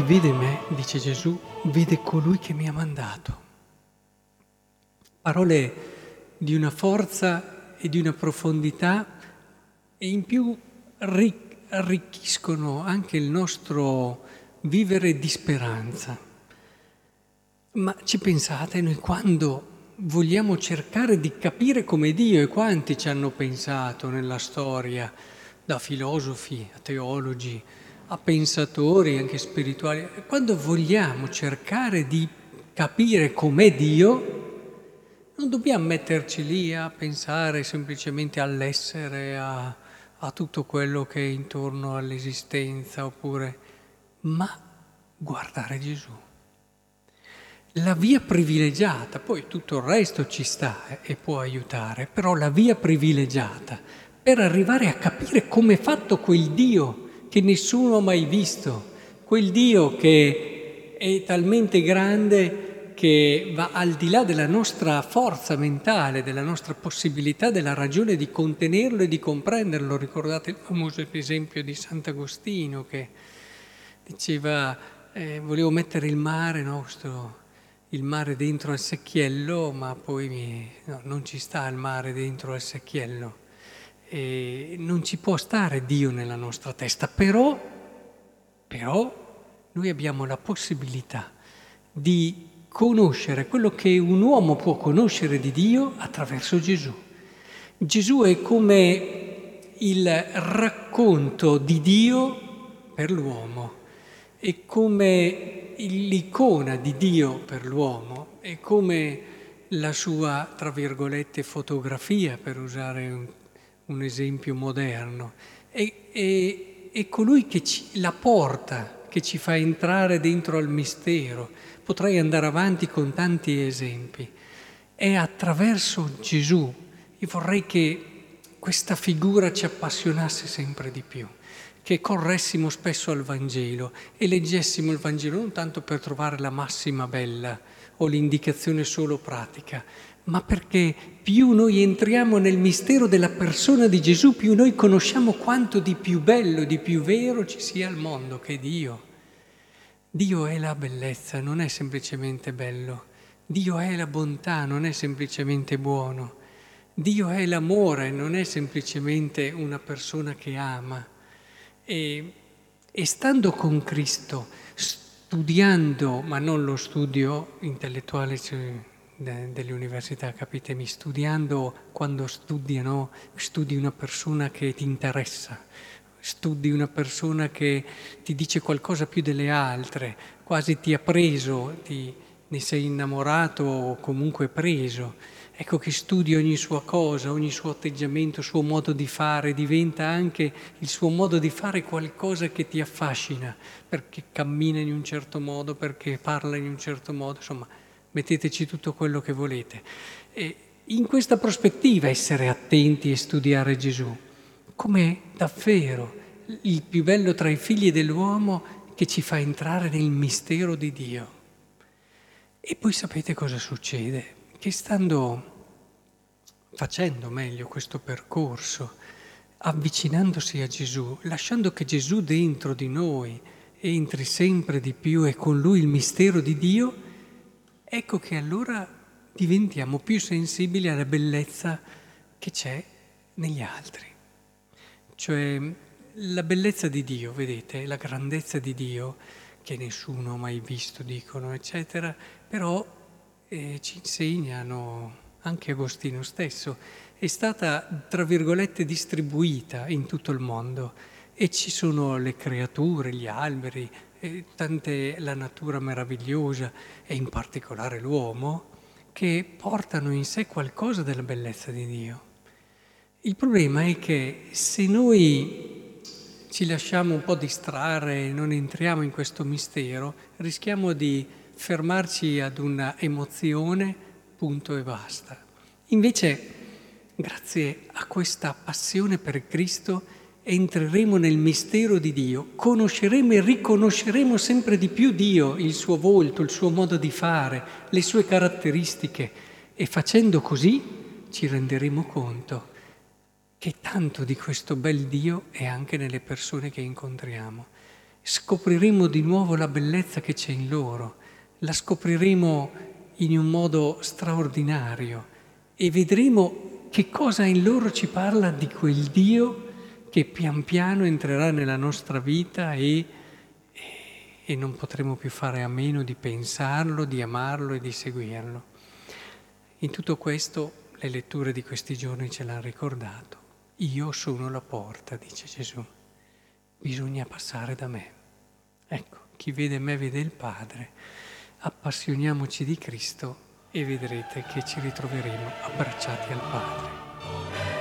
vede me, dice Gesù, vede colui che mi ha mandato. Parole di una forza e di una profondità e in più arricchiscono anche il nostro vivere di speranza. Ma ci pensate, noi quando vogliamo cercare di capire come Dio e quanti ci hanno pensato nella storia, da filosofi a teologi, a pensatori anche spirituali, quando vogliamo cercare di capire com'è Dio, non dobbiamo metterci lì a pensare semplicemente all'essere, a, a tutto quello che è intorno all'esistenza, oppure, ma guardare Gesù. La via privilegiata, poi tutto il resto ci sta e può aiutare, però la via privilegiata per arrivare a capire come è fatto quel Dio che nessuno ha mai visto, quel Dio che è talmente grande che va al di là della nostra forza mentale, della nostra possibilità, della ragione di contenerlo e di comprenderlo. Ricordate il famoso esempio di Sant'Agostino che diceva, eh, volevo mettere il mare nostro il mare dentro al secchiello, ma poi mi, no, non ci sta il mare dentro al secchiello. E non ci può stare Dio nella nostra testa, però, però noi abbiamo la possibilità di conoscere quello che un uomo può conoscere di Dio attraverso Gesù. Gesù è come il racconto di Dio per l'uomo, è come l'icona di Dio per l'uomo, è come la sua, tra virgolette, fotografia, per usare un un esempio moderno, è, è, è colui che ci, la porta, che ci fa entrare dentro al mistero. Potrei andare avanti con tanti esempi. È attraverso Gesù. Io vorrei che questa figura ci appassionasse sempre di più, che corressimo spesso al Vangelo e leggessimo il Vangelo non tanto per trovare la massima bella o l'indicazione solo pratica, ma perché più noi entriamo nel mistero della persona di Gesù, più noi conosciamo quanto di più bello, di più vero ci sia al mondo che Dio. Dio è la bellezza, non è semplicemente bello. Dio è la bontà, non è semplicemente buono. Dio è l'amore, non è semplicemente una persona che ama. E, e stando con Cristo, studiando, ma non lo studio intellettuale, cioè delle università, capitemi, studiando, quando studiano, studi una persona che ti interessa, studi una persona che ti dice qualcosa più delle altre, quasi ti ha preso, ti, ne sei innamorato o comunque preso. Ecco che studi ogni sua cosa, ogni suo atteggiamento, il suo modo di fare, diventa anche il suo modo di fare qualcosa che ti affascina, perché cammina in un certo modo, perché parla in un certo modo, insomma metteteci tutto quello che volete. E in questa prospettiva essere attenti e studiare Gesù come davvero il più bello tra i figli dell'uomo che ci fa entrare nel mistero di Dio. E poi sapete cosa succede? Che stando facendo meglio questo percorso, avvicinandosi a Gesù, lasciando che Gesù dentro di noi entri sempre di più e con lui il mistero di Dio, ecco che allora diventiamo più sensibili alla bellezza che c'è negli altri. Cioè la bellezza di Dio, vedete, la grandezza di Dio che nessuno ha mai visto, dicono, eccetera, però eh, ci insegnano, anche Agostino stesso, è stata, tra virgolette, distribuita in tutto il mondo e ci sono le creature, gli alberi, e tante la natura meravigliosa e in particolare l'uomo, che portano in sé qualcosa della bellezza di Dio. Il problema è che se noi ci lasciamo un po' distrarre e non entriamo in questo mistero, rischiamo di fermarci ad una emozione, punto e basta. Invece, grazie a questa passione per Cristo, entreremo nel mistero di Dio, conosceremo e riconosceremo sempre di più Dio, il suo volto, il suo modo di fare, le sue caratteristiche. E facendo così ci renderemo conto che tanto di questo bel Dio è anche nelle persone che incontriamo. Scopriremo di nuovo la bellezza che c'è in loro, la scopriremo in un modo straordinario e vedremo che cosa in loro ci parla di quel Dio che pian piano entrerà nella nostra vita e, e non potremo più fare a meno di pensarlo, di amarlo e di seguirlo. In tutto questo le letture di questi giorni ce l'hanno ricordato. Io sono la porta, dice Gesù. Bisogna passare da me. Ecco, chi vede me vede il Padre. Appassioniamoci di Cristo e vedrete che ci ritroveremo abbracciati al Padre.